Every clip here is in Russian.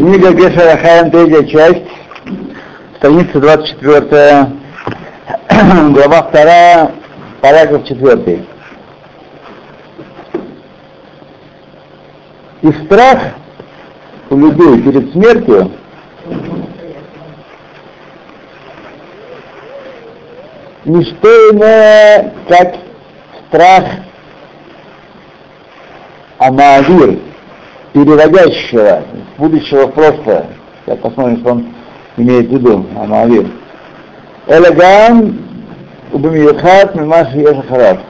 Книга Гешарахаем, третья часть, страница 24, глава 2, параграф 4. И страх у людей перед смертью не что иное, как страх Амаавир, переводящего с будущего в прошлое. Я посмотрим, что он имеет в виду, Амаавир. Элеган Убамиюхат Мимаши Ешахарат.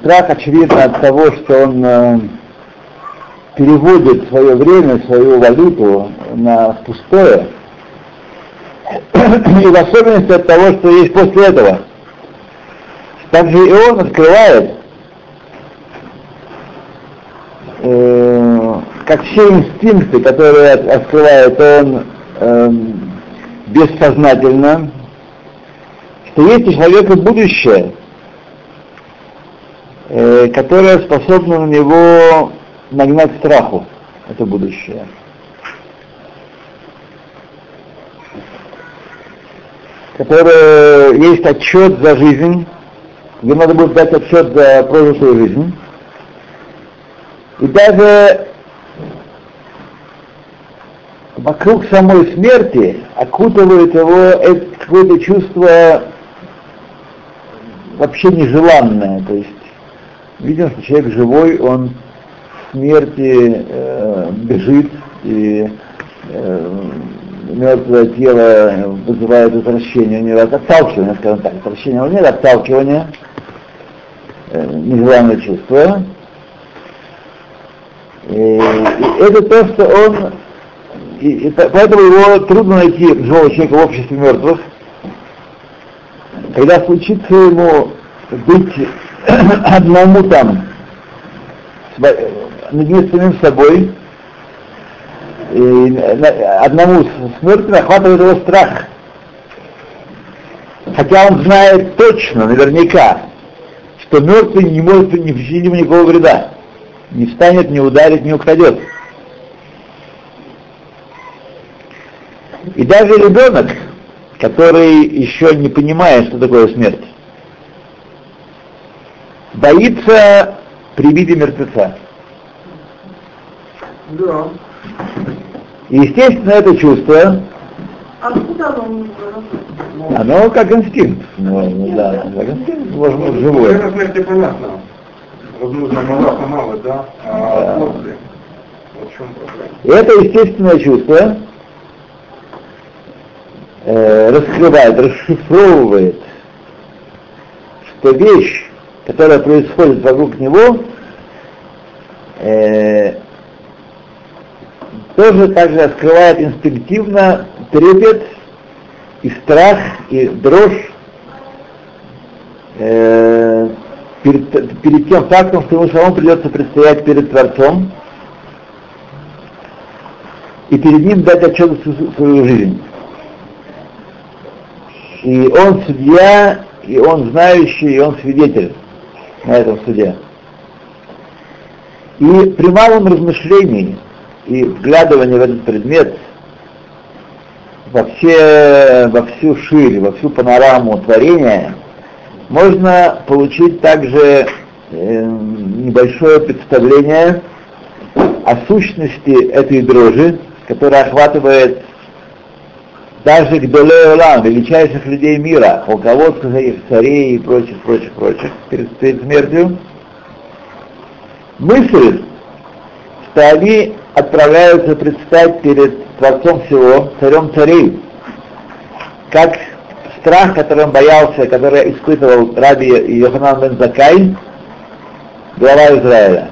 Страх, очевидно, от того, что он э, переводит свое время, свою валюту на пустое, и в особенности от того, что есть после этого. Также и он открывает, э, как все инстинкты, которые открывает он э, бессознательно, что есть у человека будущее, э, которое способно на него нагнать страху, это будущее. которое есть отчет за жизнь, где надо будет дать отчет за прожитую жизнь. И даже вокруг самой смерти окутывает его какое-то чувство вообще нежеланное. То есть видим, что человек живой, он смерти э, бежит и э, мертвое тело вызывает отвращение, у него отталкивание, скажем так, отвращение, нет отталкивания, э, нежеланное чувство. И, это то, что он, и, и, поэтому его трудно найти живого человека в обществе мертвых. Когда случится ему быть одному там, наедине с самим собой, и одному смерть охватывает его страх. Хотя он знает точно, наверняка, что мертвый не может не причинить ему никакого вреда. Не встанет, не ударит, не украдет. И даже ребенок, который еще не понимает, что такое смерть, боится при виде мертвеца. Да. И, естественно, это чувство, Откуда оно оно как инстинкт. Ну, ну, да, как инстинкт, может быть, живое. Возможно, мало мало, да? А Да. после? Вот в чем проблема. И это естественное чувство э, раскрывает, расшифровывает, что вещь, которая происходит вокруг него, э, тоже также раскрывает инстинктивно трепет и страх, и дрожь э, перед, перед тем фактом, что ему самому придется предстоять перед Творцом, и перед ним дать отчет за свою- жизнь. И он судья, и он знающий, и он свидетель на этом суде. И при малом размышлении и вглядывании в этот предмет во, все, во всю ширь, во всю панораму творения, можно получить также э, небольшое представление о сущности этой дрожи, которая охватывает даже Гдолей Олам, величайших людей мира, полководцев их царей и прочих, прочих, прочих, перед, перед смертью, мысль, что они отправляются предстать перед Творцом всего, царем царей, как страх, которым боялся, который испытывал Раби Йоханан бен Закай, глава Израиля.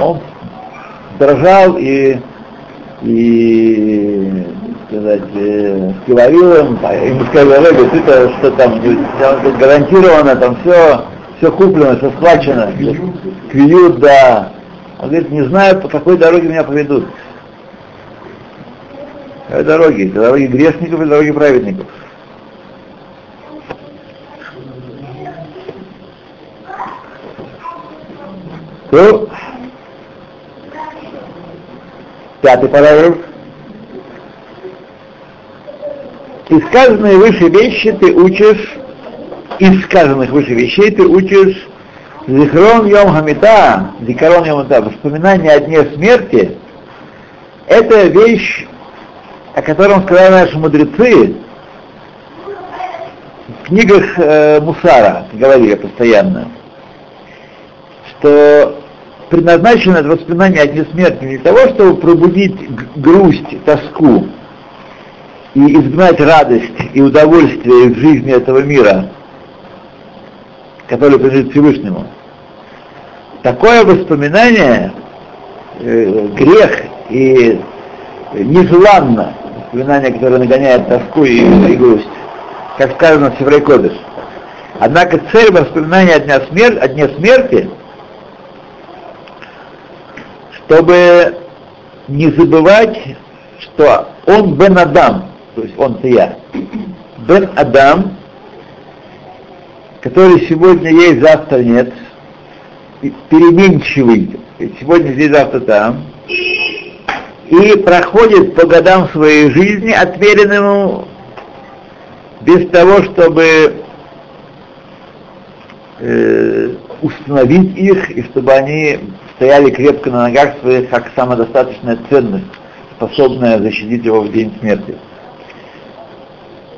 Он дрожал и, и сказать, э, говорил им, а ему сказали, Рэбби, ты-то что там, там гарантированно, там все, все куплено, все схвачено. Квиют, да. Он говорит, не знаю, по какой дороге меня поведут. Какой дороги? По дороге грешников или дороге праведников? То Пятый параграф. И сказанные выше вещи ты учишь, из сказанных выше вещей ты учишь Зихрон Йом Хамита, Зикарон Йом Хамита, воспоминание о дне смерти, это вещь, о котором сказали наши мудрецы в книгах э, Мусара, говорили постоянно, что предназначено это воспоминание о дне смерти для того, чтобы пробудить грусть, тоску и изгнать радость и удовольствие из жизни этого мира, который принадлежит Всевышнему. Такое воспоминание, э, грех и нежеланно, воспоминание, которое нагоняет тоску и, и грусть, как сказано в Севрей Кодыш. Однако цель воспоминания о дне, смер... о дне смерти, чтобы не забывать, что он Бен Адам, то есть он-то я, Бен Адам, который сегодня есть, завтра нет, переменчивый, сегодня здесь, завтра там, и проходит по годам своей жизни, отмеренному без того, чтобы э, установить их, и чтобы они стояли крепко на ногах своих, как самодостаточная ценность, способная защитить его в день смерти.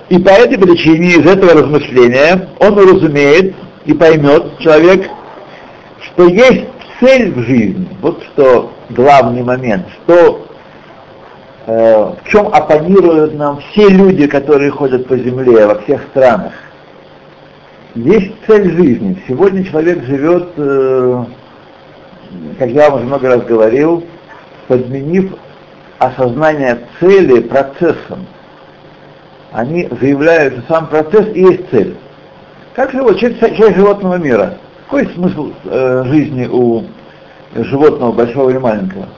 И по этой причине из этого размышления он уразумеет и поймет человек, что есть цель в жизни, вот что главный момент, что э, в чем оппонируют нам все люди, которые ходят по земле во всех странах. Есть цель жизни. Сегодня человек живет, э, как я вам уже много раз говорил, подменив осознание цели процессом. Они заявляют, что сам процесс и есть цель. Как живот, часть, часть животного мира. Какой смысл э, жизни у животного, большого или маленького?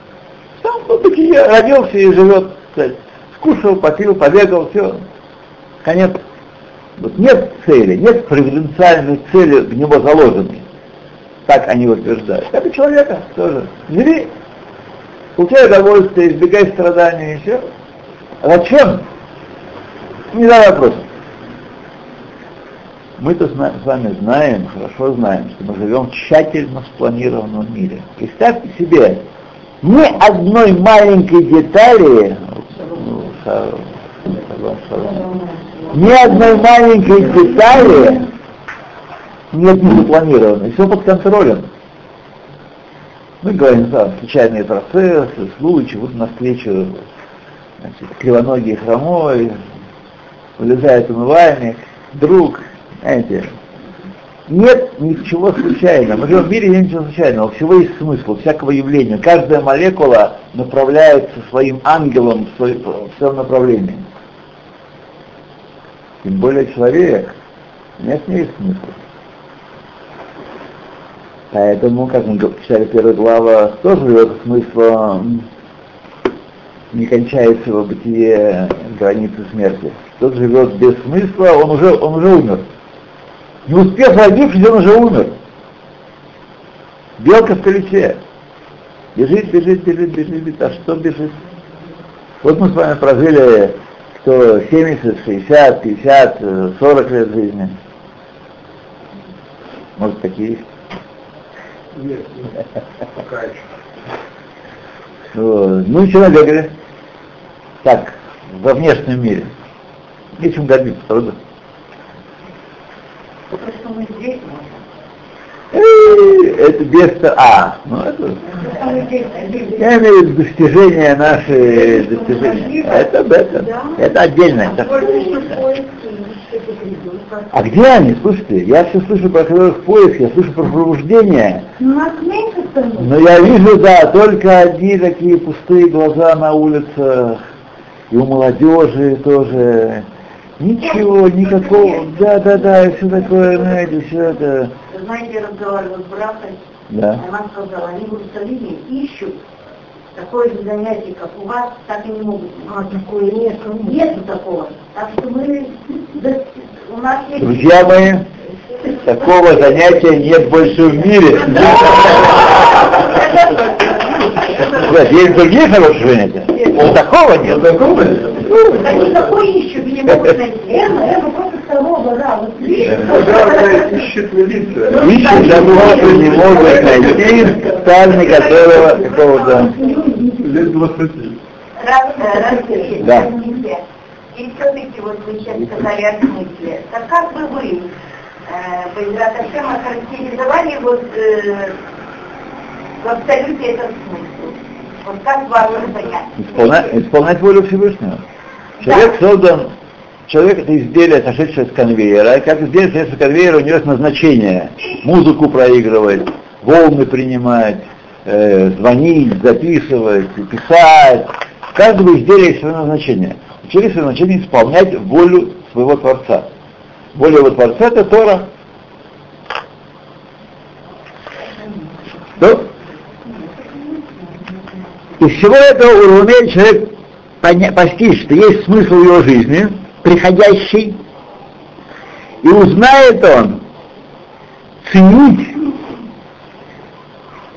Там, ну, бытие, родился и живет, скушал, попил, побегал, все. Конец. Вот нет цели, нет провиденциальной цели в него заложенной. Так они утверждают. Как и человека тоже. Живи, получай удовольствие, избегай страданий и все. А зачем? Не дай вопросов. Мы-то с вами знаем, хорошо знаем, что мы живем в тщательно спланированном мире. Представьте себе, ни одной маленькой детали, ни одной маленькой детали нет не запланированной, все под контролем. Мы говорим, да, случайные процессы, случаи, вот навстречу значит, кривоногий хромой, вылезает умывальник, друг, знаете, нет ничего случайного. Мы живем в мире, нет ничего случайного. Всего есть смысл, всякого явления. Каждая молекула направляется своим ангелом в, свой, в своем направлении. Тем более человек. Нет, не есть смысл. Поэтому, как мы читали первая глава, тоже живет смыслом не кончается его бытие границы смерти. Тот живет без смысла, он уже, он уже умер. Не успев родившись, он уже умер. Белка в колесе. Бежит, бежит, бежит, бежит, бежит. А что бежит? Вот мы с вами прожили кто 70, 60, 50, 40 лет жизни. Может, такие есть? Нет, нет, пока еще. Ну и что набегали? Так, во внешнем мире. Нечем гордиться, правда? Просто мы здесь Эй, Это без... А, ну это... Я имею в виду достижения наши достижения. Это об этом. Это отдельно. А где они? Слушайте, я все слышу про их поиск, я слышу про пробуждение. У нас меньше становится. Но я вижу, да, только одни такие пустые глаза на улицах. И у молодежи тоже. Ничего, никакого, да, да, да, и все такое, знаете, все это. Знаете, я разговаривала с братом, Да. она сказала, они в Иерусалиме ищут такое же занятие, как у вас, так и не могут. А, такое нет, нету такого. Так что мы, у нас есть... Друзья мои, такого занятия нет больше в мире. Есть другие хорошие занятия. Вот такого нет. Такого? Они такое ищут, не могут найти. Вот видишь? Пожалуйста, ищет милиция. Ищут того, что не могут найти спальни которого какого-то. Лет 20. Раз, раз, есть, Да. И все-таки вот вы сейчас сказали о смысле. Так как бы вы, Байзрат Ашем, охарактеризовали вот э, в абсолюте этот смысл? Вот как вам это понять? Исполнять, исполнять волю Всевышнего. Человек создан, человек это изделие, сошедшее с конвейера, и как изделие, сошедшее с конвейера, у него есть назначение. Музыку проигрывать, волны принимать, э, звонить, записывать, писать. Каждого изделия есть свое назначение. У человека свое назначение исполнять волю своего Творца. Воля его Творца это Тора. Да? Из всего этого уравняет человек постичь, что есть смысл его жизни, приходящий, и узнает он ценить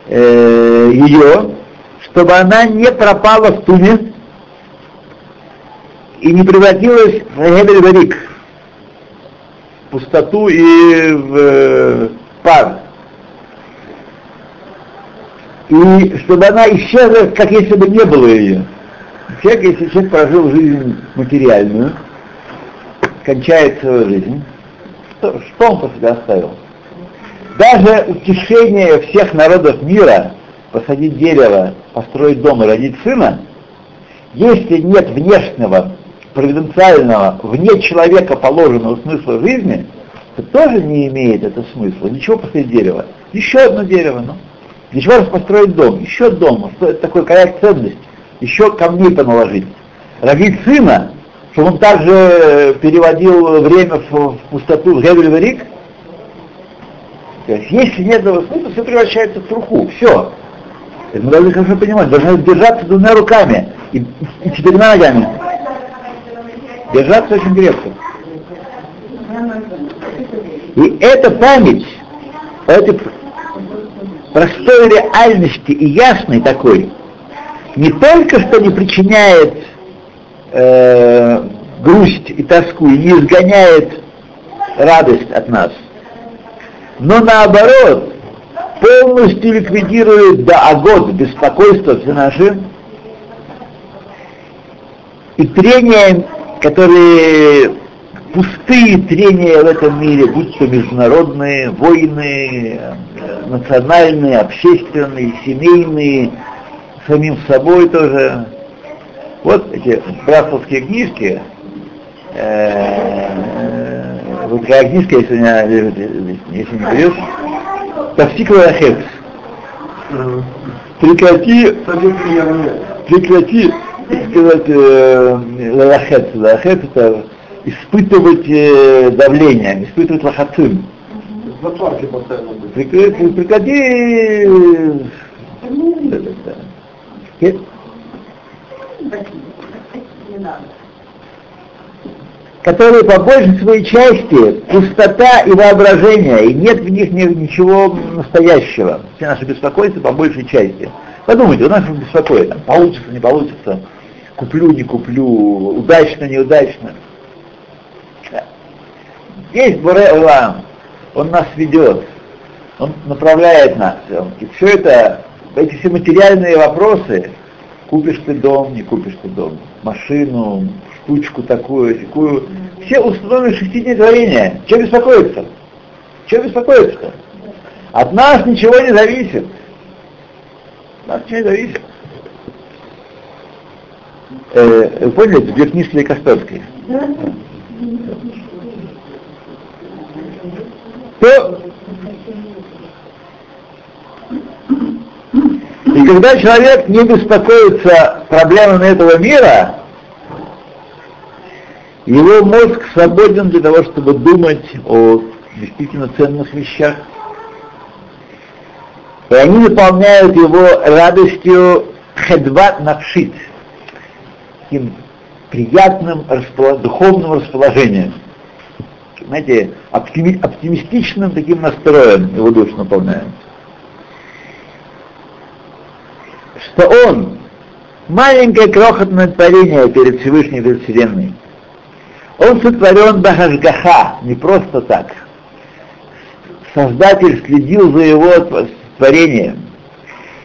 э, ее, чтобы она не пропала в туне и не превратилась в в пустоту и в э, пар и чтобы она исчезла, как если бы не было ее. Человек, если человек прожил жизнь материальную, кончает свою жизнь, что, он после себя оставил? Даже утешение всех народов мира посадить дерево, построить дом и родить сына, если нет внешнего, провиденциального, вне человека положенного смысла жизни, то тоже не имеет это смысла. Ничего посадить дерево. Еще одно дерево, ну. Для чего построить дом? Еще дом. Что это такое? Какая ценность? Еще камней поналожить. Родить сына, чтобы он также переводил время в, пустоту, Гевель Варик. То есть, если нет этого смысла, все превращается в труху. Все. Это мы должны хорошо понимать. Должны держаться двумя руками и, и четырьмя ногами. Держаться очень крепко. И эта память, эти простой реальности и ясной такой, не только что не причиняет э, грусть и тоску, и не изгоняет радость от нас, но наоборот, полностью ликвидирует да агод, беспокойство все наши, и трения, которые пустые трения в этом мире, будь то международные, войны, национальные, общественные, семейные, самим собой тоже. Вот эти братовские книжки, э, вот такая книжка, если меня лежит, если не берешь, Тавсикла Ахец. Прекрати, прекрати, сказать, э, лахец, лахец это испытывать э, давление, испытывать лохацим. Запарки постоянно. Прекрати, прекрати да, да, да. Нет? Не надо. Которые по большей своей части пустота и воображение, и нет в них ни- ничего настоящего. Все наши беспокойства по большей части. Подумайте, у нас беспокоит, там, получится, не получится, куплю, не куплю, удачно, неудачно. Есть Буре Улам, он нас ведет, он направляет нас. И все это, эти все материальные вопросы, купишь ты дом, не купишь ты дом, машину, штучку такую, такую, все установлены шести дней творения. Чем беспокоиться? Чем беспокоиться-то? От нас ничего не зависит. От нас ничего не зависит. Э, вы поняли, две книжки Лейкосторской. То И когда человек не беспокоится проблемами этого мира, его мозг свободен для того, чтобы думать о действительно ценных вещах. И они наполняют его радостью хедват навшит, таким приятным располо- духовным расположением. Знаете, оптими- оптимистичным таким настроем его душу наполняют. Что он маленькое крохотное творение перед Всевышней перед Вселенной. Он сотворен Бахашгаха, не просто так. Создатель следил за его творением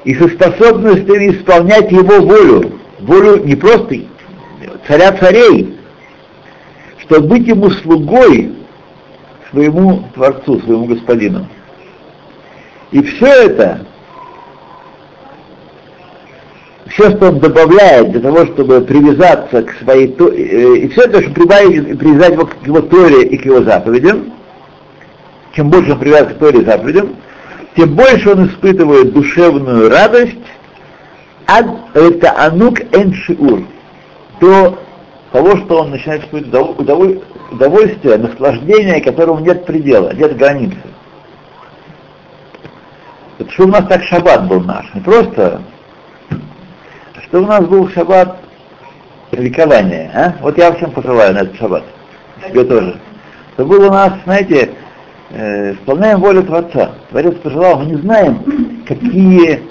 и со способностью исполнять его волю, волю не просто царя царей, чтобы быть ему слугой своему Творцу, своему Господину. И все это, все, что он добавляет для того, чтобы привязаться к своей, э, и все это, чтобы прибавить, привязать его к его Торе и к его заповедям, чем больше он привязан к Торе и заповедям, тем больше он испытывает душевную радость это анук эншиур, до того, что он начинает испытывать удовольствие, наслаждение, которому нет предела, нет границы. Это что у нас так шаббат был наш, не просто, что у нас был шаббат ликование, а? Вот я всем пожелаю на этот шаббат, тебе тоже. Это было у нас, знаете, э, исполняем волю Творца. Творец пожелал, мы не знаем, какие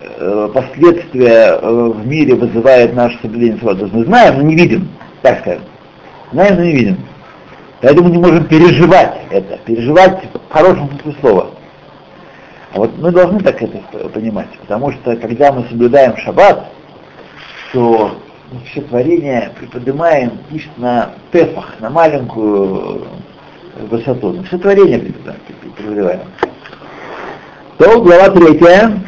э, последствия э, в мире вызывает наше соблюдение свободы. Мы знаем, но не видим, так скажем. Знаем, но не видим. Поэтому не можем переживать это, переживать в хорошем смысле слова. А вот мы должны так это понимать, потому что когда мы соблюдаем шаббат, то мы все творение приподнимаем лишь на тефах, на маленькую высоту. Мы все творение приподнимаем. То глава третья.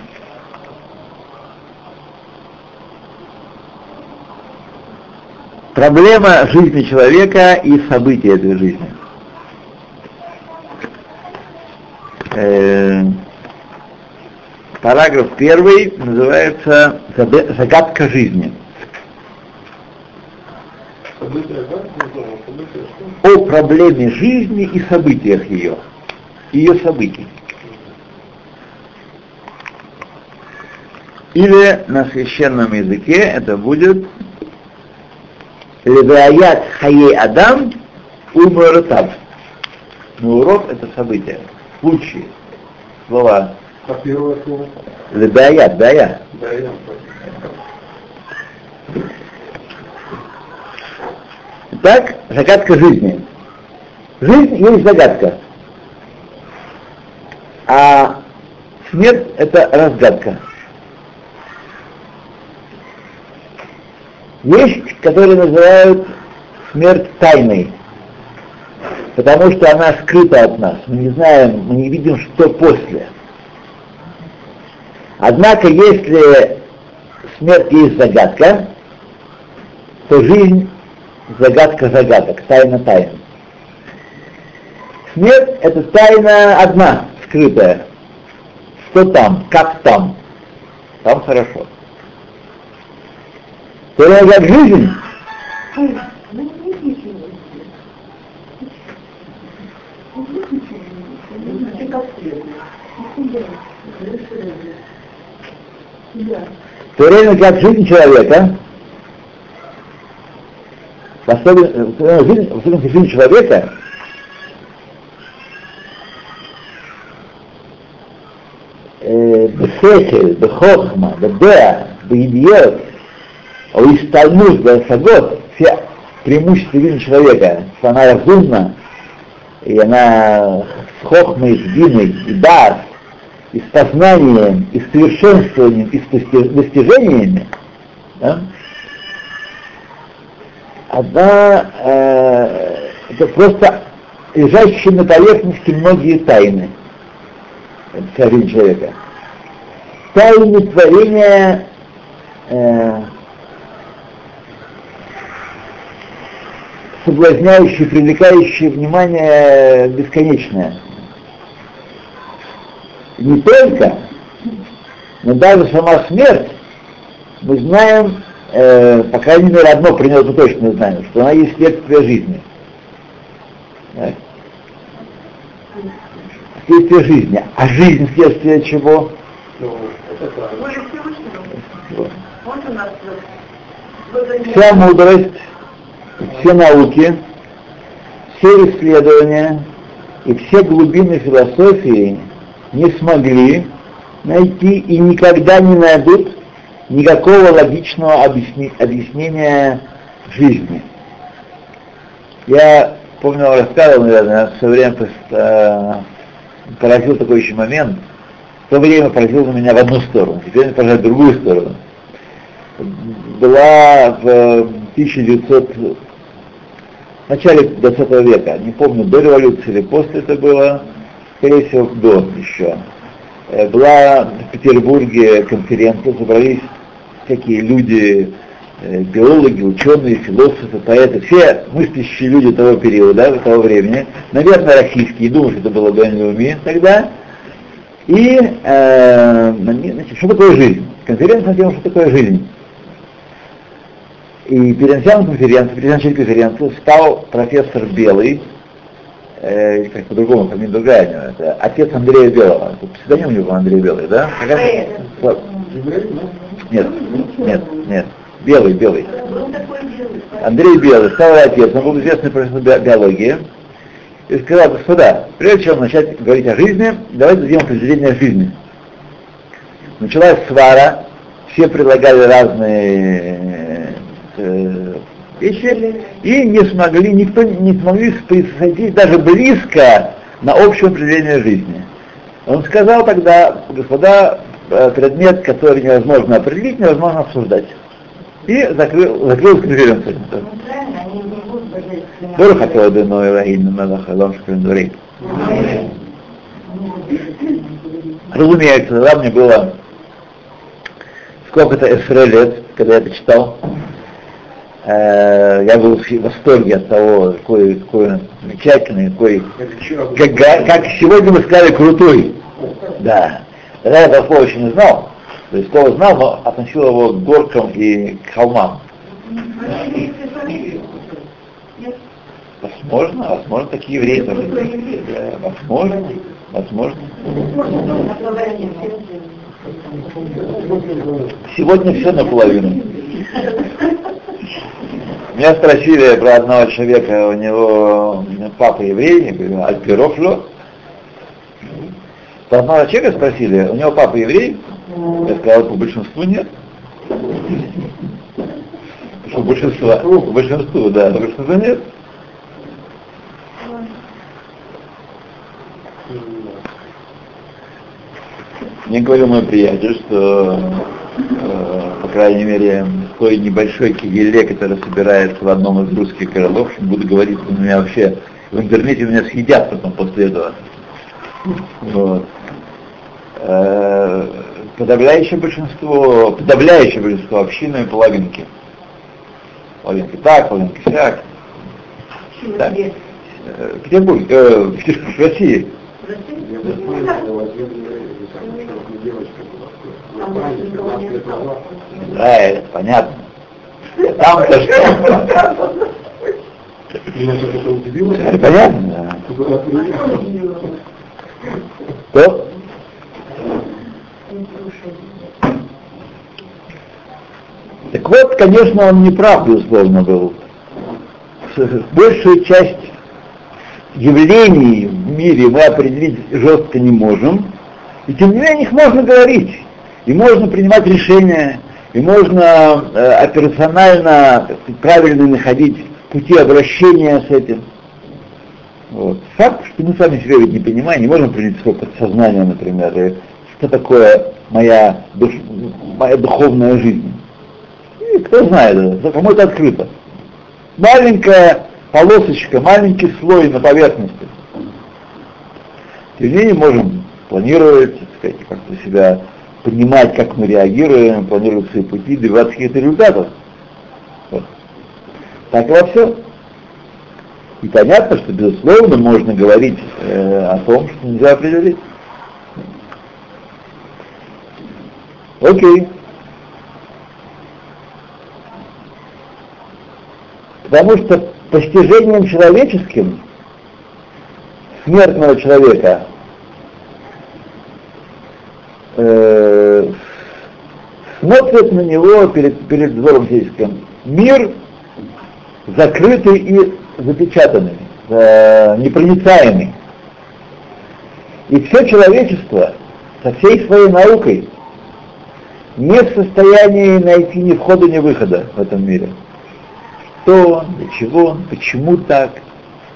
Проблема жизни человека и события этой жизни. Параграф первый называется «Загадка жизни». О проблеме жизни и событиях ее, ее событий. Или на священном языке это будет Леваят Хае Адам Умаратав. Но урок это событие, случаи, слова. А первое слово? Леваят, дая. Дая. Так, загадка жизни. Жизнь есть загадка. А смерть это разгадка. Есть, которые называют смерть тайной, потому что она скрыта от нас. Мы не знаем, мы не видим, что после. Однако, если смерть есть загадка, то жизнь загадка загадок, тайна тайн. Смерть — это тайна одна, скрытая. Что там, как там? Там хорошо. Второе как жизнь. В то время как жизнь человека, в особенности жизнь, в особенности жизнь человека, בשכל, בחוכמה, בדעה, בידיעות, או השתלמות, בהשגות, все преимущества жизни человека, что она разумна, и она с хохмой, с диной, и дар, и с познанием, и с совершенствованием, и с достижениями, да? одна, э, это просто лежащие на поверхности многие тайны жизнь человека. Тайны творения э, соблазняющие, привлекающие внимание бесконечное. Не только, но даже сама смерть, мы знаем, э, по крайней мере, одно нее точно знаем, что она есть следствие жизни. Так? Следствие жизни. А жизнь следствие чего? Вся мудрость, все науки, все исследования и все глубины философии не смогли найти и никогда не найдут никакого логичного объяснения жизни. Я помню, рассказывал, наверное, в свое время э, поразил такой еще момент. В то время поразил на меня в одну сторону, теперь поражает в другую сторону. Была в 1900 в начале 20 века, не помню, до революции или после это было, скорее всего, до еще. Э, Была в Петербурге конференция, собрались всякие люди, э, биологи, ученые, философы, поэты, все мыслящие люди того периода, того времени, наверное, российские, думаю, что это было до Ньюми тогда. И э, значит, что такое жизнь? Конференция на тему, что такое жизнь. И перед началом конференции, перед началом конференции встал профессор Белый, э, как по-другому, фамилия другая, у него, это отец Андрея Белого. Это Псевдоним у него Андрей Белый, да? Нет, нет, нет. Белый, белый. Андрей Белый, старый отец, он был известный профессор би- биологии, и сказал, господа, прежде чем начать говорить о жизни, давайте дадим определение жизни. Началась свара, все предлагали разные э, вещи, и не смогли, никто не смогли присоединить даже близко на общее определение жизни. Он сказал тогда, господа, э, предмет, который невозможно определить, невозможно обсуждать. И закрыл, закрыл конференцию. Атah Adonai Eloheinu melech haolam shekrim dvorим. Разумеется, тогда мне было сколько-то эсре лет, когда я это читал. Э, Я был в восторге от того, какой, какой он замечательный, какой, как, как сегодня мы сказали, крутой. Да. Тогда я слова еще не знал. То есть слово знал, но относил его к горкам и к холмам. Возможно, возможно, такие евреи тоже. Возможно, возможно. Сегодня все наполовину. Меня спросили про одного человека, у него папа еврей, я говорю, Альпирофло. Про одного человека спросили, у него папа еврей? Я сказал, по большинству нет. По большинству, по большинству, да, по большинству нет. Мне говорил мой приятель, что, э, по крайней мере, в той небольшой кигеле, которая собирается в одном из русских городов, буду говорить, что меня вообще в интернете меня съедят потом после этого. Вот. Э, подавляющее большинство, подавляющее большинство общины половинки. Половинки так, половинки сяк. Так. Э, В Петербурге, э, в Петербурге, в России. Я бы слышал, один э, самая широкая девочка была. В Испании 15 лет назад. Да, это понятно. Что? Это удивило. Это понятно, да. Что? Так вот, конечно, он неправ, безусловно, был. Большую часть явлений в мире мы определить жестко не можем, и тем не менее их можно говорить, и можно принимать решения, и можно э, операционально правильно находить пути обращения с этим. Вот. Факт, что мы сами себя ведь не понимаем, не можем принять свое подсознание, например, и что такое моя, душ, моя духовная жизнь. И кто знает, это, кому это открыто. Маленькая полосочка, маленький слой на поверхности. Тем не менее можем планировать, так сказать, как-то себя понимать, как мы реагируем, планировать свои пути, добиваться каких-то результатов. Вот. Так и во всем. И понятно, что, безусловно, можно говорить э, о том, что нельзя определить. Окей. Потому что постижением человеческим смертного человека э, смотрит на него перед, перед взором физическим мир закрытый и запечатанный, э, непроницаемый. И все человечество со всей своей наукой не в состоянии найти ни входа, ни выхода в этом мире. Что он, для чего он, почему так.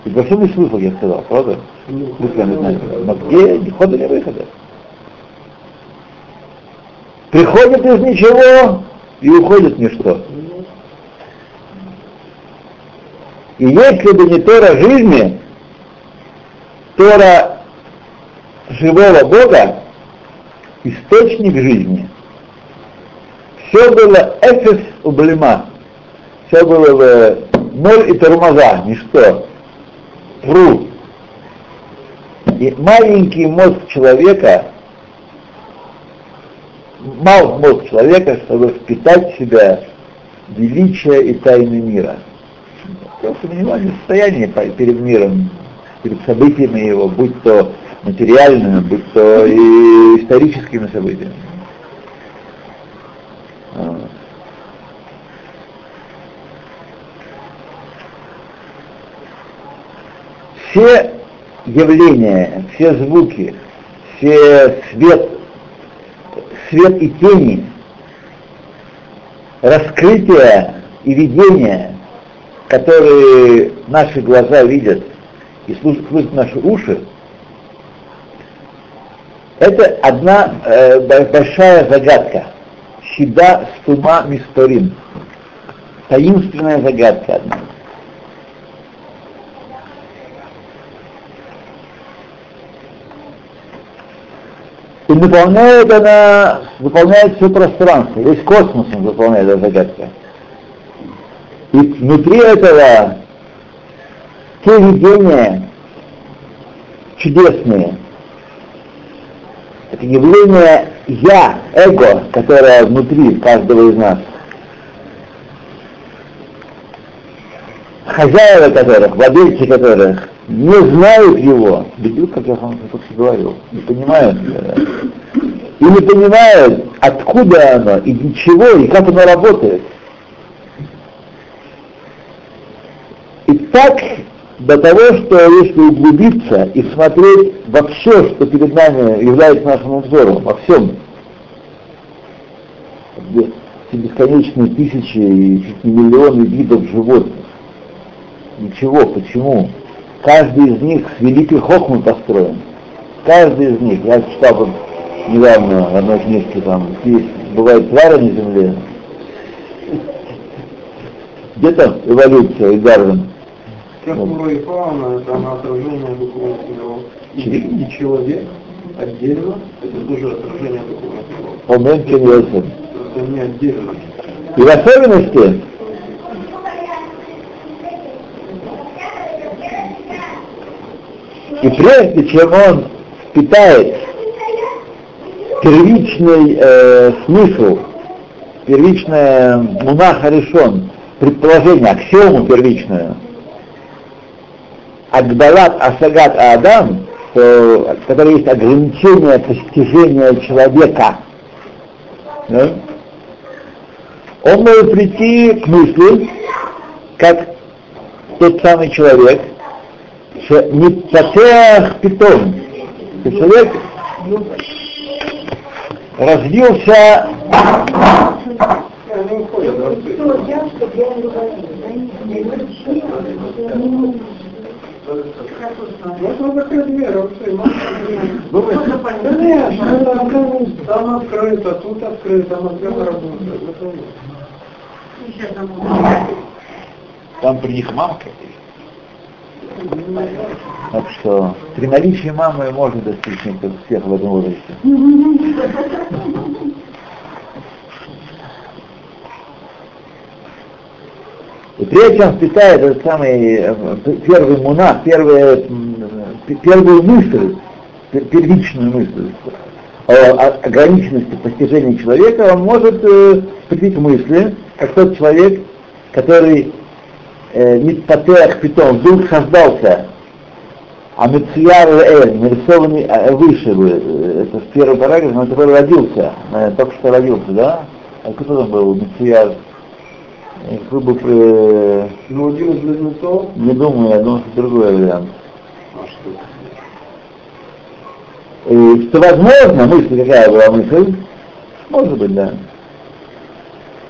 И большой смысл, я сказал, правда? Смысла не знаю. Но где ни входа, ни выхода. Приходит из ничего и уходит в ничто. И если бы не Тора жизни, Тора живого Бога, источник жизни, все было эфес ублема, все было в ноль и тормоза, ничто, труд. И маленький мозг человека, мал мозг человека, чтобы впитать в себя величие и тайны мира. Просто минимальное состояние перед миром, перед событиями его, будь то материальными, будь то и историческими событиями. Все явления, все звуки, все свет, свет и тени, раскрытие и видение, которые наши глаза видят и слышат наши уши, это одна э, большая загадка. Щида стума мисторим. Таинственная загадка одна. И наполняет она, выполняет все пространство, весь космос он заполняет эта загадка. И внутри этого те видения чудесные, это явление «я», эго, которое внутри каждого из нас, хозяева которых, владельцы которых не знают его, бедют, как я вам только говорил, не понимают, и не понимают, откуда оно, и для чего, и как оно работает. И так до того, что если углубиться и смотреть во все, что перед нами является нашим взором, во всем, где бесконечные тысячи и чуть не миллионы видов животных, ничего, почему? Каждый из них с великой хохмой построен. Каждый из них, я читал недавно в одной книжке, там, есть, бывает твари на Земле. Где там эволюция и Дарвин? Как флора и фауна, это на отражение духовного и, человек отдельно, это тоже отражение духовного. Момент Йосеф. Это не отдельно. И в особенности И прежде чем он впитает первичный э, смысл, первичное мунаха решен, предположение, аксиому первичную, Агдалат Асагат Адам, что, в которой есть ограничение постижения человека, да? он может прийти к мысли, как тот самый человек, что не питом, человек Конечно, там открыто, тут открыто, мозга работает. Там при них мамка есть. Так что при наличии мамы можно достичь всех в этом возрасте. И прежде чем впитает этот самый э, первый муна, первый, первую мысль, первичную мысль о ограниченности постижения человека, он может э, мысли, как тот человек, который э, Митпатеах Питон вдруг создался, а Мецияр Эль, нарисованный э, выше, э, это в первый параграф, но теперь родился, только что родился, да? А кто там был, Мецияр? Кто бы, э, Ну, один из близнецов, не думаю, я думаю, что другой вариант. а что? И что возможно, мысль какая была мысль? Может быть, да.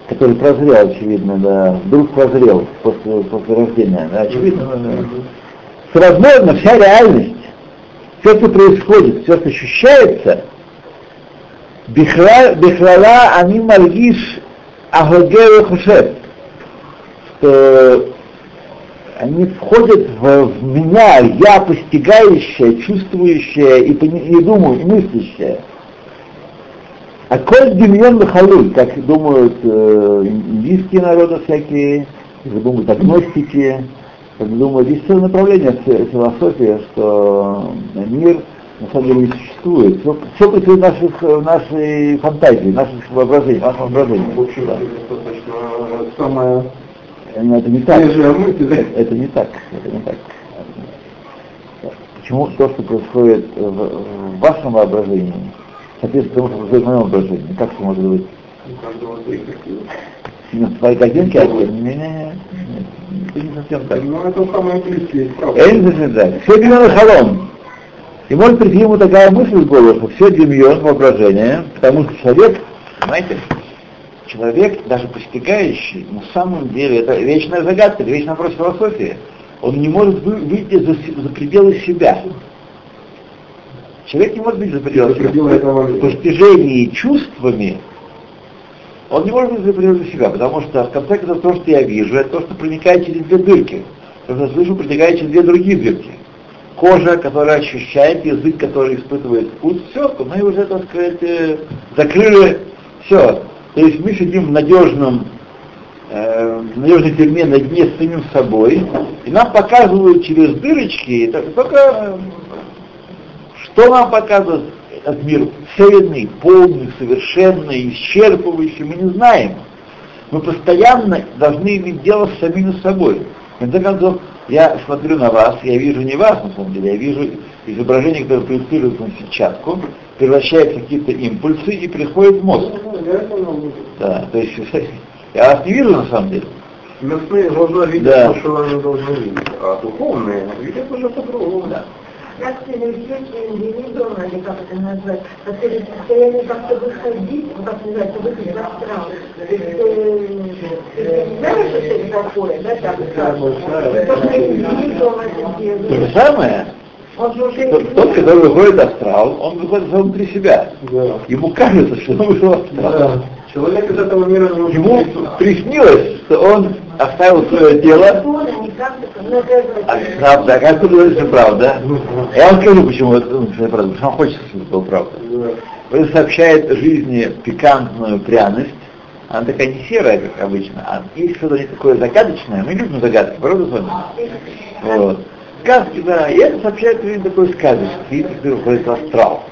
Который прозрел, очевидно, да, вдруг прозрел после, после рождения, да, очевидно, да. возможно, вся реальность, все, что происходит, все, что ощущается, Бихлала они маргиш агогеру хушев, что они входят в, в меня, я постигающая, чувствующая и, и думаю, и мыслящая. А коль демьон халуль, как думают э, индийские народы всякие, как думают агностики, как думают, есть целое направление в философии, что мир на самом деле не существует. Все, все происходит в наших, нашей фантазии, наших воображениях, в нашем воображении. В общем, да. достаточно самое но это не так. Это не так. Это не так. Почему то, что происходит в вашем воображении, соответствует тому, что происходит в моем воображении? Как это может быть? Ну, свои картинки, а не, не, не, это не совсем так. Ну, это самое близкое, правда. Это не совсем так. Все демьон халом. И может прийти ему такая мысль в голову, что все демьон, воображение, потому что человек, понимаете, человек, даже постигающий, на самом деле, это вечная загадка, это вечный вопрос философии, он не может выйти за, за пределы себя. Человек не может быть за пределы себя. В постижении чувствами он не может быть за пределы себя, потому что в конце концов то, что я вижу, это то, что проникает через две дырки. То, что я слышу, проникает через две другие дырки. Кожа, которая ощущает, язык, который испытывает вкус, все, мы уже, так сказать, э, закрыли все. То есть мы сидим в надежном, э, надежной тюрьме на дне с самим собой, и нам показывают через дырочки, только что нам показывает этот мир цельный, полный, совершенный, исчерпывающий, мы не знаем. Мы постоянно должны иметь дело с самим собой. В конце концов, я смотрю на вас, я вижу не вас, на самом деле, я вижу изображение, которое проецируется на сетчатку, превращается в какие-то импульсы и приходит в мозг. Да, то есть я вас не вижу на самом деле. Мясные глаза видят да. то, что они должны видеть, а духовные видят уже по-другому. Да. Как индивидуум, или как это назвать, состояние как-то выходить, ну как называется, выходить в астрал. То есть ты не знаешь, что это такое, да, так? То же самое. Тот, который выходит в астрал, он выходит внутри себя. Да. Ему кажется, что он вышел в астрал. Да. Человек из этого мира не Ему приснилось, что он оставил свое тело. А, правда, как ты что правда? Я вам скажу, почему это правда. Потому что он хочет, чтобы это было правда. Он сообщает жизни пикантную пряность, она такая не серая, как обычно, а есть что-то такое загадочное, мы любим загадки, правда с вами? Вот. Сказки, да, и это сообщает людям такой сказочный, видите, который выходит в астрал.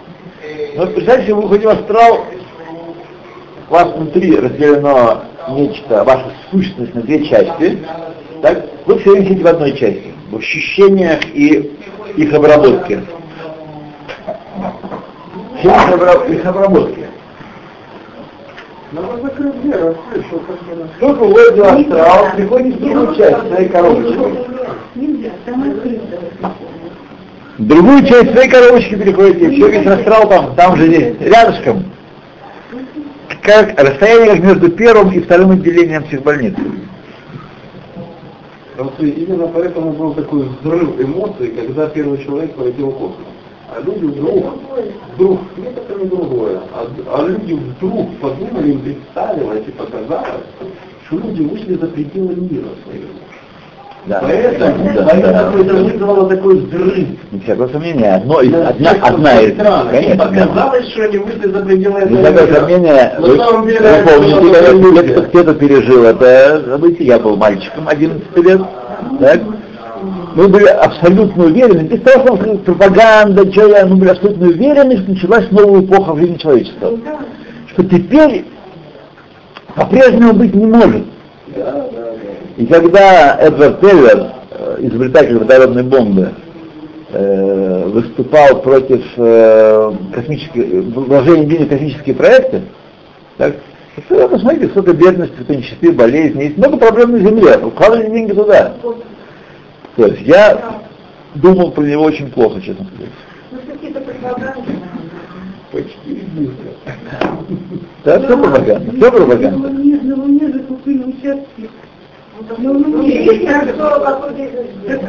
Но представьте, вы выходите в астрал, у вас внутри разделено нечто, ваша сущность на две части, так, вы все время сидите в одной части, в ощущениях и их обработке. Все их, их обработке. Надо закрыть дверь, Только уходит в астрал, приходит в другую часть своей коробочки. Другую часть своей коробочки переходите, все весь астрал там, там же здесь, рядышком. Как расстояние как между первым и вторым отделением психбольницы. Просто именно поэтому был такой взрыв эмоций, когда первый человек полетел в космос. А люди вдруг, вдруг, нет, это не другое, а, а люди вдруг подумали, им представилось и показалось, что люди вышли за пределы мира своего. Да. Поэтому, да, поэтому да. это вызвало такой взрыв. Не всякого сомнения. Одно из, да, одна, одна из. Конечно, показалось, что они вышли за пределы этого Не всякого сомнения. Вы, вы помните, когда кто-то пережил это событие. Я был мальчиком 11 лет. Так? Мы были абсолютно уверены, без того, что пропаганда, что я, мы были абсолютно уверены, что началась новая эпоха в жизни человечества. Что теперь по-прежнему быть не может. И когда Эдвард Теллер, э, изобретатель водородной бомбы, э, выступал против э, космических, вложения денег в космические проекты, так, посмотрите, сколько бедности, сколько нищеты, болезней, есть много проблем на Земле, укладывали деньги туда. То есть я думал про него очень плохо, честно сказать. Почти Да, все пропаганда, все пропаганда. Ну, ну, не видно, что какой-то... Да что.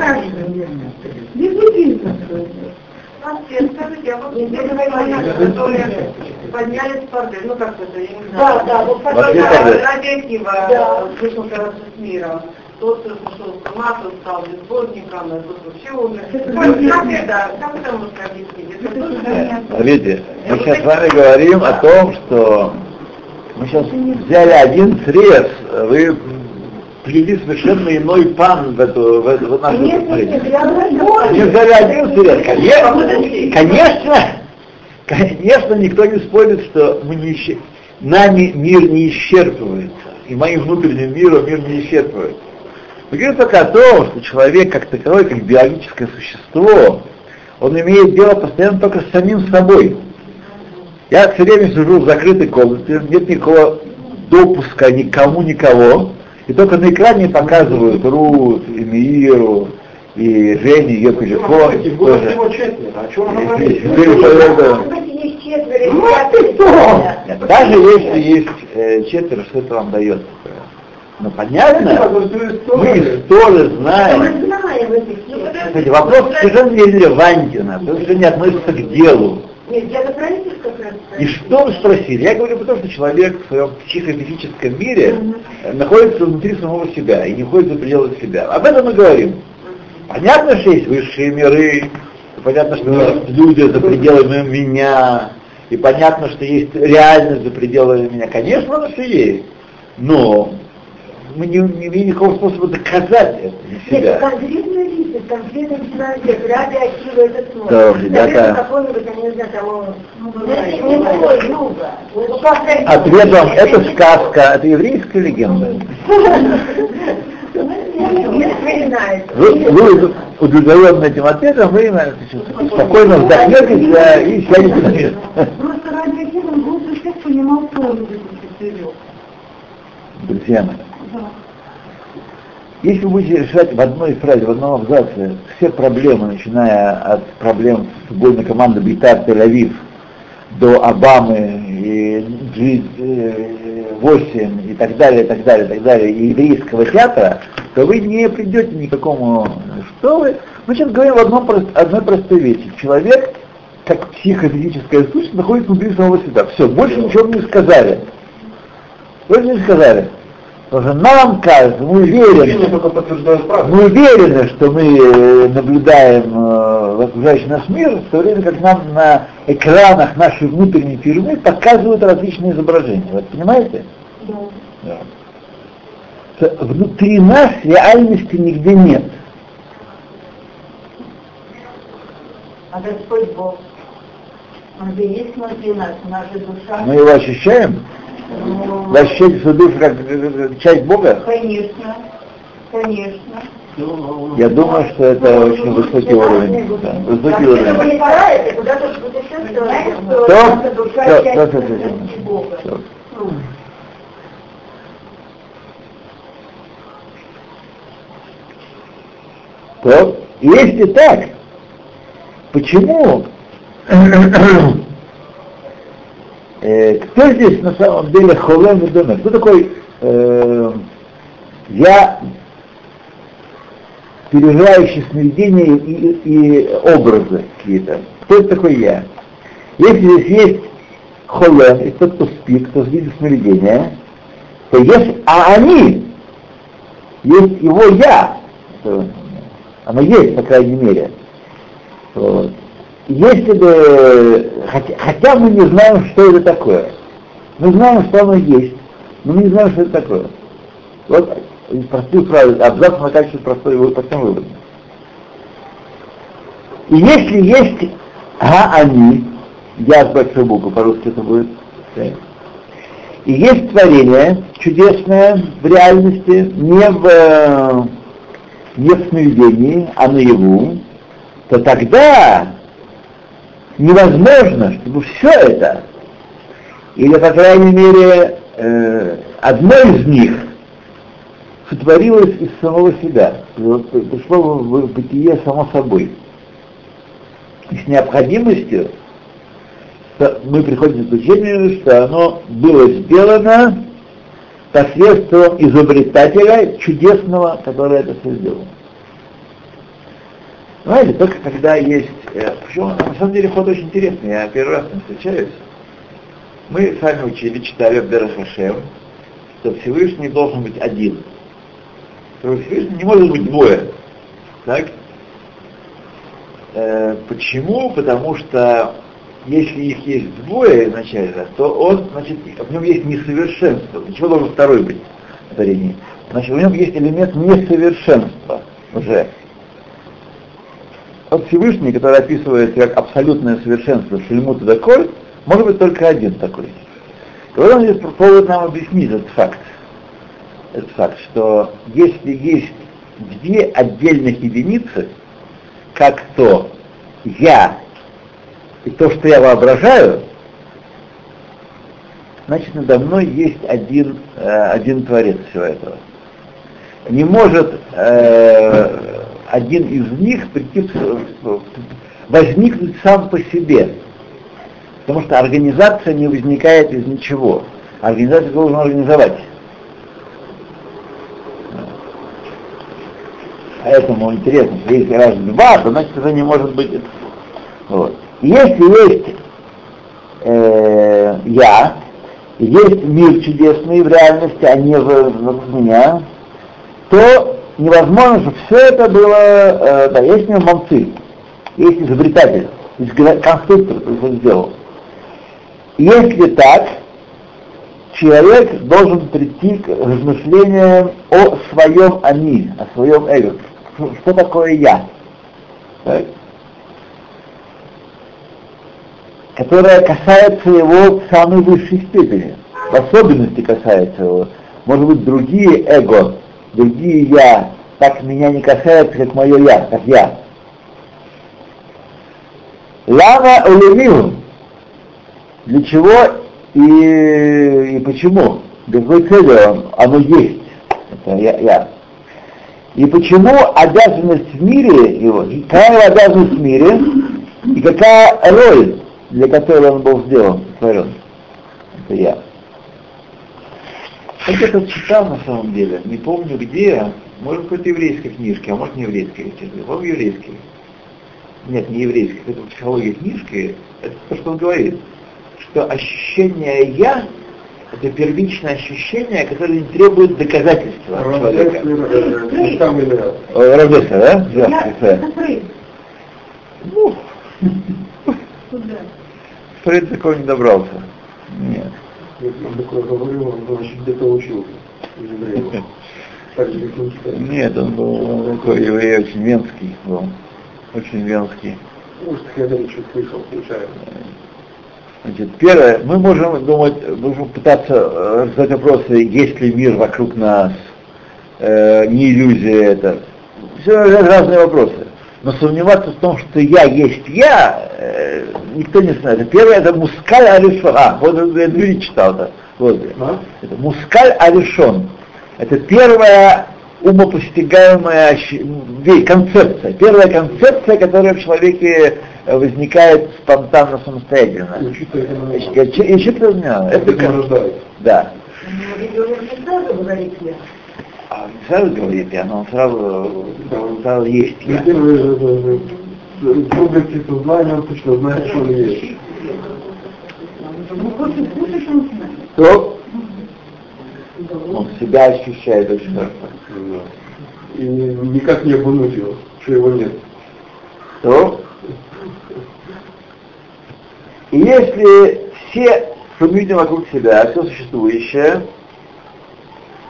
Скажите, а вот теперь которые подняли с ну как это, я не Да, знаю. да, вот Вошли в бордель. Радиоактива Да. вышел короче с мира. Тот пошел с ума, тот стал безбожником, а тот вообще умер. Как это, как это можно объяснить? Смотрите, мы сейчас с вами говорим о том, что мы сейчас взяли один срез, вы плели совершенно иной пан в эту, в в наше выступление. Мы взяли один срез. Конечно, конечно, конечно, никто не спорит, что мы не исче- нами мир не исчерпывается, и моим внутренним миром мир не исчерпывается. Мы говорим только о том, что человек как таковой, как биологическое существо, он имеет дело постоянно только с самим собой. Я все время сижу в закрытой комнате, нет никакого допуска никому, никого, и только на экране показывают Рут, и Миру, и Женю, ее. В городе всего четверо. О чем она говорит? Ну, а Даже если есть э, четверо, что это вам дает? Ну понятно, мы историю знаем. Кстати, вопрос совершенно нерелевантен, потому что не относится к делу. Нет, я на правительство как раз. И что вы спросили? Я говорю потому, что человек в своем психофизическом мире э, находится внутри самого себя и не ходит за пределы себя. Об этом мы говорим. Понятно, что есть высшие миры, и понятно, что есть люди за пределами меня, и понятно, что есть реальность за пределами меня. Конечно, оно все есть. Но мы не, не имеем никакого способа доказать это для Нет, себя. конкретно лица, конкретный человек, радиоактивы этот смог. Да, ребята. какой-нибудь, я не знаю, того, ну, не такой, Люба. Ну, как-то- Ответом, это сказка, это еврейская легенда. Не вспоминается. Вы, вы удовлетворены этим ответом, вы спокойно вздохнете да, и сядете на место. Просто радиоактивным глупый человек понимал полностью этих четырех. Друзья мои. Если вы будете решать в одной фразе, в одном абзаце все проблемы, начиная от проблем футбольной команды Бейтар Тель-Авив до Обамы и G8 и так далее, и так далее, и так далее, и еврейского театра, то вы не придете ни к какому... Что вы? Мы сейчас говорим в одном, одной простой вещи. Человек, как психофизическая сущность, находится внутри самого себя. Все, больше ничего не сказали. Больше не сказали. Потому что нам кажется, мы уверены, мы уверены, что мы э, наблюдаем э, окружающий наш мир, в то время как нам на экранах нашей внутренней тюрьмы показывают различные изображения. Вы понимаете? Да. Да. Внутри нас реальности нигде нет. А Господь Бог, Он же есть внутри нас, наша душа. Мы его ощущаем? Ну, свою душу как э, э, часть Бога? Конечно, конечно. Я думаю, что это очень высокий уровень. да, высокий Вы уровень. не пора, куда-то путешествовать, что стоп, Бога. стоп. То, если так, почему э, кто здесь на самом деле холем и домер? Кто такой э, я переживающий сновидения и, и образы какие-то? Кто это такой я? Если здесь есть холем, и тот, кто спит, кто видит сновидения, то есть, а они, есть его я, оно есть, по крайней мере. Вот. Если бы, хотя, хотя мы не знаем, что это такое, мы знаем, что оно есть, но мы не знаем, что это такое. Вот простую фразу, абзац мы качестве простой, вы- простым выводом. И если есть а они, я с большой буквы, по-русски это будет, да. и есть творение чудесное в реальности, не в, э, не в сновидении, а наяву, то тогда невозможно, чтобы все это, или, по крайней мере, э, одно из них сотворилось из самого себя, пришло в бытие само собой. И с необходимостью мы приходим к заключению, что оно было сделано посредством изобретателя чудесного, который это все сделал. Знаете, только когда есть... Э, причем, на самом деле, ход очень интересный, я первый раз с ним встречаюсь. Мы сами учили, читали в Берахашем, что Всевышний должен быть один. Что Всевышний не может быть двое. Так? Э, почему? Потому что если их есть двое изначально, то он, значит, в нем есть несовершенство. Ничего должен второй быть в творении? Значит, в нем есть элемент несовершенства уже. Вот Всевышний, который описывает как абсолютное совершенство Шельмут и Даколь, может быть только один такой. И вот он здесь попробует нам объяснить этот факт. Этот факт, что если есть две отдельных единицы, как то я и то, что я воображаю, значит надо мной есть один, э, один творец всего этого. Не может э, один из них прийти, возникнуть сам по себе. Потому что организация не возникает из ничего. Организация должна организовать. Поэтому интересно, что если раз два, то значит это не может быть. Вот. Если есть э, я, есть мир чудесный в реальности, а не в, в меня, то невозможно, чтобы все это было, э, да, есть молодцы, есть изобретатель, есть конструктор, который это сделал. Если так, человек должен прийти к размышлениям о своем они, о своем эго. Что такое я? Так? Которая касается его в самой высшей степени, в особенности касается его. Может быть, другие эго, другие я, так меня не касается, как мое я, как я. Лама улемил. Для чего и, и почему? Для какой цели оно есть? Это я, я. И почему обязанность в мире его, какая обязанность в мире, и какая роль, для которой он был сделан, сотворен. Это я. Я где-то читал на самом деле, не помню где, может в какой-то еврейской книжке, а может не еврейской, честно, по-моему еврейской. Нет, не еврейской, это психология книжки, это то, что он говорит, что ощущение «я» — это первичное ощущение, которое не требует доказательства человека. Равдеса, да? Здравствуйте. Ну, Фрейд такого не добрался. Нет. Он такое говорил, он значит, где-то учился. Нет, он был такой еврей очень венский был. Очень венский. Может, я даже чуть слышал, случайно. Значит, первое, мы можем думать, можем пытаться задать вопросы, есть ли мир вокруг нас, э, не иллюзия это. Все разные вопросы. Но сомневаться в том, что я есть я, э, никто не знает. Первое это мускаль аришон. А, вот я Юрий читал это. Вот. А? Это мускаль аришон. Это первая умопостигаемая концепция. Первая концепция, которая в человеке э, возникает спонтанно, самостоятельно. И учиться это, это, да. А не сразу говорит я, но он сразу, он сразу есть я. Области сознания он точно знает, что он есть. То он себя ощущает очень хорошо. И никак не обмануть его, что его нет. То и если все, что мы видим вокруг себя, все существующее,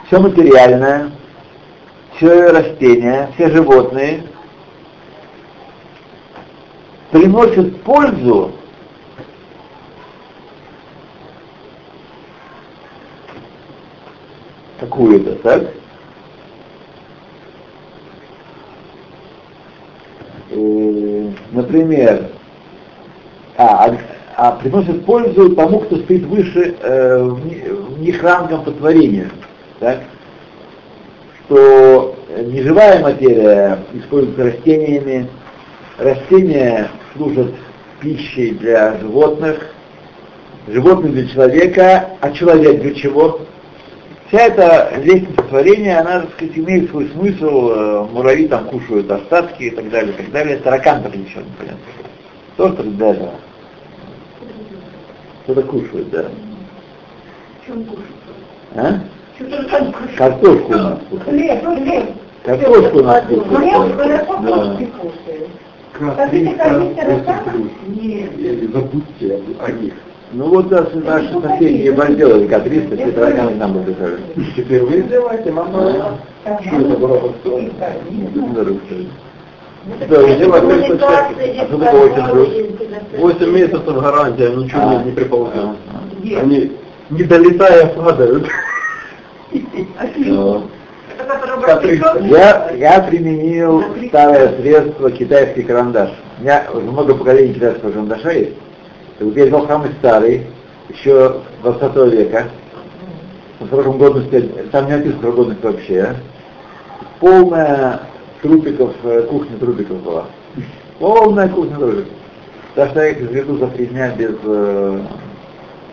все материальное, все растения, все животные приносят пользу какую-то, так? И, например, а, а, а приносит пользу тому, кто стоит выше э, в них рангом по творению так, что неживая материя используется растениями, растения служат пищей для животных, животные для человека, а человек для чего? Вся эта лестница творения, она, так сказать, имеет свой смысл, э, муравьи там кушают остатки и так далее, и так далее. Таракан так ничего не понятно. То, что для этого. Что-то кушают, да. Чем кушать? А? Картошку у нас кушают. Картошку у нас кушают. хорошо, Да. Это. И Забудьте о них. Ну вот да, наши соседи сделали К-300, все тараканы к нам побежали. Теперь вы сделаете, мама. Что это было подстроено? Да, у него опять почти- А что такое очень плюс? 8 месяцев гарантия, ничего А. не, не приползет. Где? Они, не долетая, падают. Это который К-300. Я, я применил старое средство китайский карандаш. У меня уже много поколений китайского карандаша есть. Вот я взял самый старый, еще 20 века, со сроком годности, там не написано срок годности вообще, а. полная трупиков, э, кухня трупиков была. Полная кухня трупиков. Так что я их изведу за три дня без э,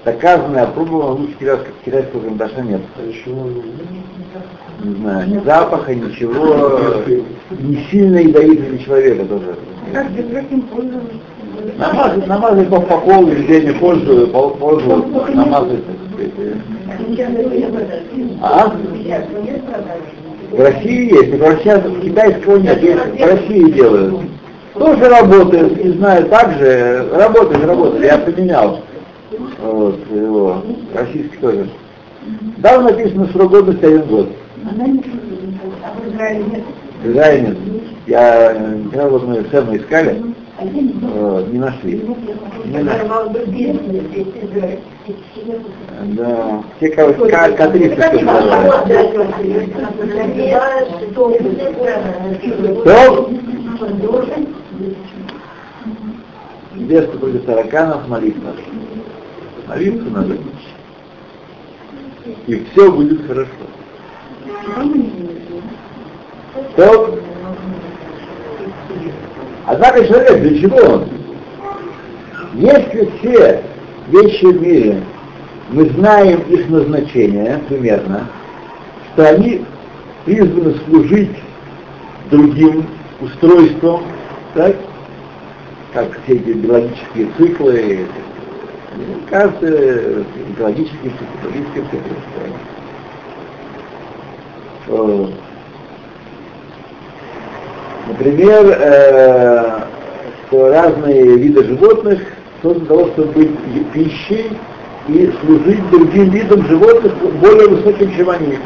доказанной, опробованной, лучше китайского, карандаша нет. Не знаю, ни запаха, ничего, не сильно ядовитый для человека тоже. Намазать, намазать по, по полу, везде не пользую, по- пользую, намазать, так сказать. А? В России есть, но сейчас китайского нет, в России делают. Тоже работает, не знаю, так же, работает, работает, я поменял. Вот, его, российский тоже. Там написано срок годности один год. А в Израиле нет? В Израиле нет. Я э, когда вот мы цену искали, э, не нашли. Не нашли. Израиль. Да, те, кого К- К-300 все сделали. То, без против тараканов молитва. Молиться надо. И все будет хорошо. То, однако человек, для чего он? Если все вещи в мире, мы знаем их назначение примерно, что они призваны служить другим устройствам, так? как все эти биологические циклы, каждый экологический цикл, экологический цикл. Э, Например, э, что разные виды животных созданы для того, чтобы быть пищей и служить другим видам животных более высоким, чем они.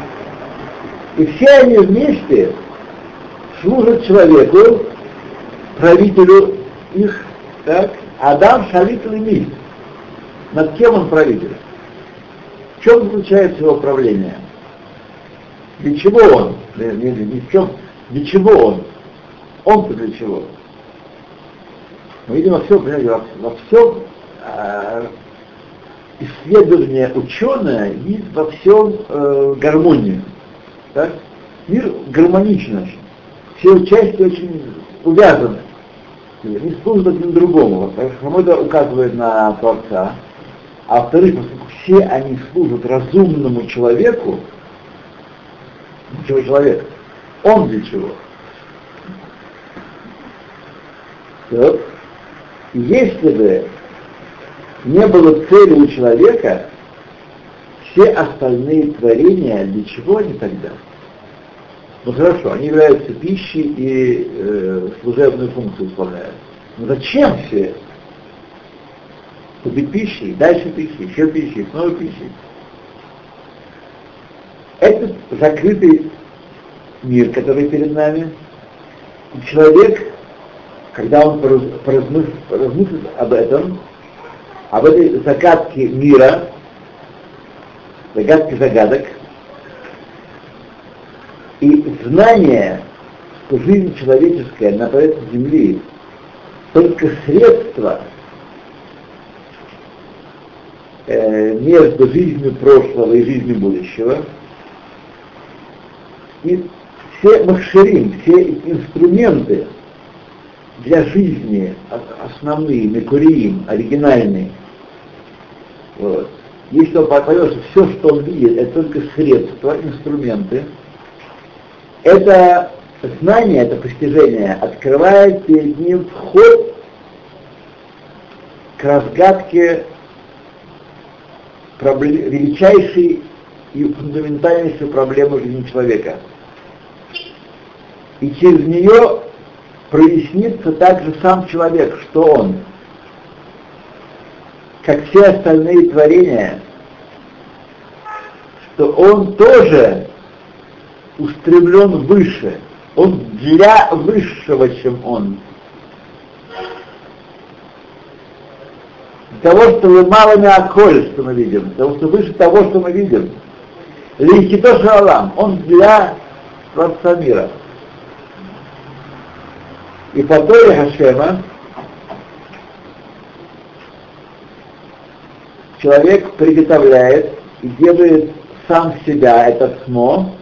И все они вместе служат человеку, правителю их, так? Адам шалит мир. Над кем он правитель? В чем заключается его правление? Для чего он? Не, не, не, не в чем. Для чего он? Он-то для чего? Мы видим во всем, понимаете, во, во всем э, исследование ученое видит во всем э, гармонию. Так? Мир гармоничен очень. Все участия очень увязаны. Они служат один другому. Во-первых, это указывает на Творца. А во-вторых, все они служат разумному человеку, чего человек? Он для чего? Так. Если бы не было цели у человека, все остальные творения, для чего они тогда? Ну хорошо, они являются пищей и э, служебную функцию исполняют. Но зачем все это? Купить пищей, дальше пищей, еще пищей, снова пищей. Это закрытый мир, который перед нами. И человек, когда он пораз- поразмыс- поразмыслит об этом, об этой загадке мира, загадке загадок, и знание, что жизнь человеческая на поверхности Земли только средство э, между жизнью прошлого и жизнью будущего, и все махшерим, все инструменты для жизни основные, мекуриим, оригинальные, вот, если он поймет, что все, что он видит, это только средства, инструменты, это знание, это постижение открывает перед ним вход к разгадке величайшей и фундаментальнейшей проблемы жизни человека. И через нее прояснится также сам человек, что он, как все остальные творения, что он тоже устремлен выше, он для высшего, чем он. Для того, что вы малыми околь, что мы видим, того, что выше того, что мы видим. Лихито Шалам, он для Творца мира. И по Торе Хашема человек приготовляет и делает сам себя, это смо,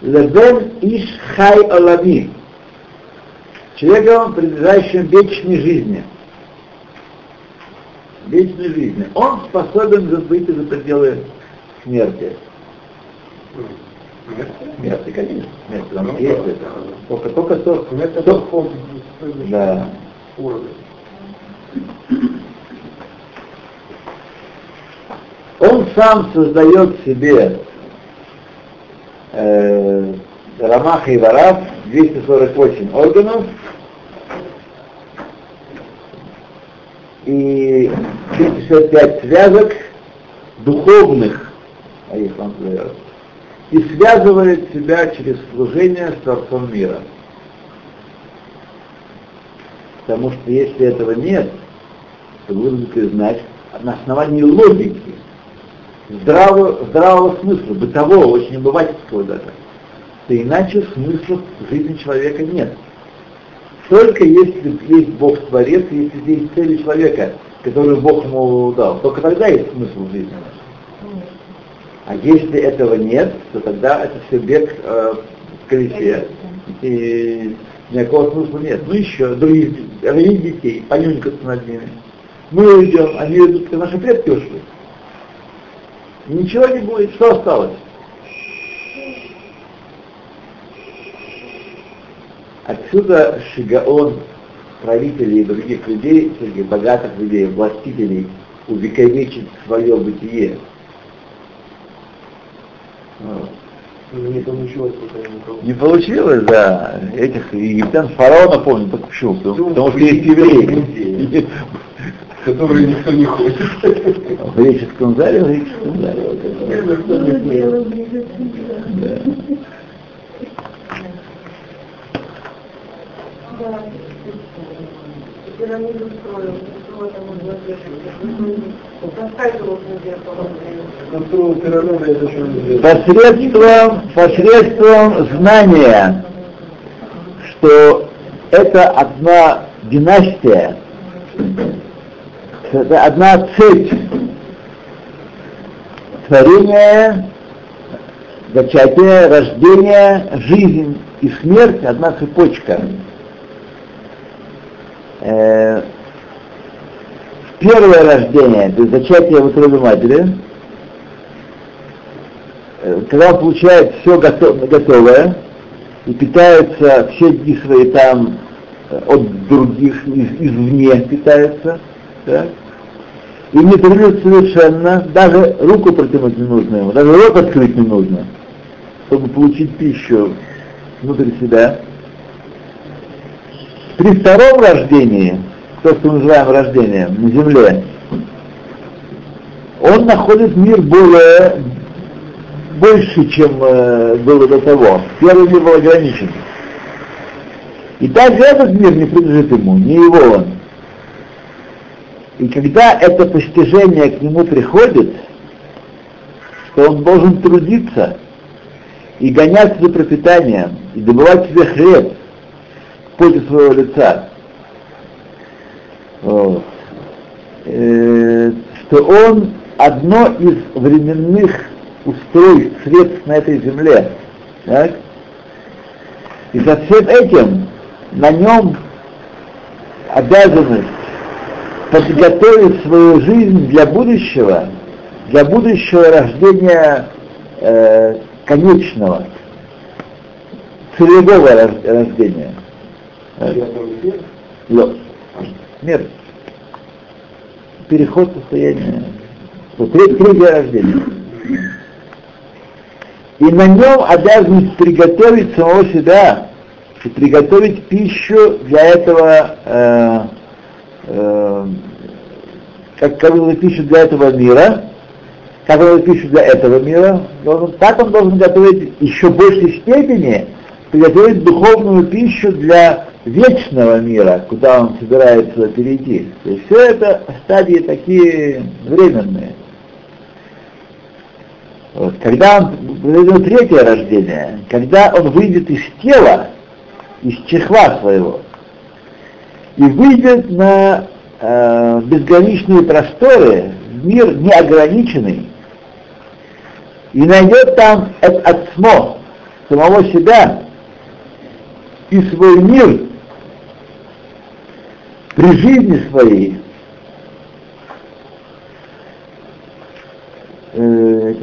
лебен иш хай олами, человеком, принадлежащим вечной жизни. Вечной жизни. Он способен выйти за пределы смерти. Смерти, конечно. Смерти, потому что есть это. Только, только то, Это то- вход да. Он сам создает себе э, Рамах и Варав 248 органов и 365 связок духовных, а их он создает, и связывает себя через служение с Творцом мира. Потому что если этого нет, то вы будете признать на основании логики, здравого, здравого смысла, бытового, очень обывательского даже, то иначе смысла в жизни человека нет. Только если есть Бог-творец, если есть цели человека, которые Бог ему дал, только тогда есть смысл в жизни нашей. А если этого нет, то тогда это все бег э, в колесе, и никакого смысла нет. Ну еще, других, родить детей, понюнькаться над ними. Мы идем, они идут, как наши предки ушли. Ничего не будет, что осталось? Отсюда Шигаон, правителей и других людей, богатых людей, властителей, увековечить свое бытие. Вот. Не получилось. Не получилось, да. Этих египтян фараона помню, так почему? Потому, потому что есть евреи. Которые никто не хочет. В греческом зале, в греческом зале. Да. Да. Пирамиду строил, посредством, посредством знания, что это одна династия, это одна цепь творения, зачатия, рождения, жизнь и смерть, одна цепочка. Первое рождение, то есть зачатие в утробе матери, Э, когда он получает все готовое и питается все дни свои там э, от других, из, извне питается, да, и не требует совершенно, даже руку протянуть не нужно ему, даже рот открыть не нужно, чтобы получить пищу внутрь себя. При втором рождении, то, что мы называем рождением на земле, он находит мир более больше, чем э, было до того. Первый мир был ограничен. И также этот мир не принадлежит ему, не его он. И когда это постижение к нему приходит, что он должен трудиться и гоняться за пропитанием, и добывать себе хлеб в поте своего лица, вот. Э, что он одно из временных устройств, средств на этой земле. Так? И со всем этим на нем обязанность подготовить свою жизнь для будущего, для будущего рождения э, конечного, целевого рож- рождения. Лед. Смерть. Переход в состояние. Вот треть- третье рождение. И на нем обязанность приготовить самого себя, и приготовить пищу для этого, э, э, как как пищу для этого мира, как он пищу для этого мира, должен, так он должен готовить еще в большей степени, приготовить духовную пищу для вечного мира, куда он собирается перейти. То есть все это стадии такие временные. Вот. Когда он произойдет третье рождение, когда он выйдет из тела, из чехла своего, и выйдет на э, безграничные просторы, мир неограниченный, и найдет там от, отсмо самого себя и свой мир при жизни своей, э,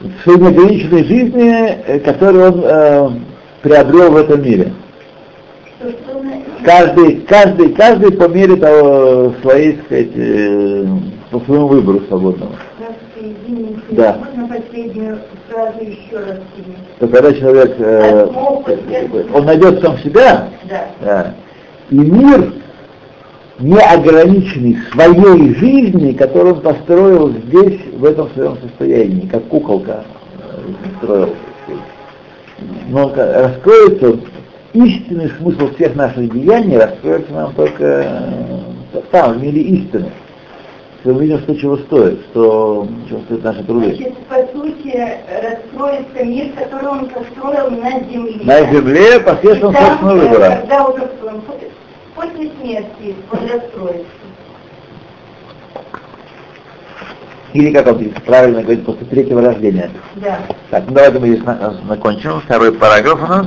в своей неограниченной жизни, э, которую он э, приобрел в этом мире. Каждый, каждый, каждый по мере того, своей, так сказать, э, по своему выбору свободному. Да. можно последнюю фразу еще раз сказать? То когда человек, э, он найдет сам себя, Да. да, и мир неограниченный своей жизни, которую он построил здесь, в этом своем состоянии, как куколка э, строил. Но раскроется истинный смысл всех наших деяний, раскроется нам только э, там, в мире истины. Мы видим, что чего стоит, что чего стоят наши труды. Значит, по сути, раскроется мир, который он построил на земле. На земле посредством там, собственного э, выбора. Когда уже он по- после смерти он раскроется. Или, как он правильно говорит, после третьего рождения. Да. Так, ну давайте мы здесь на- закончим. Второй параграф у нас.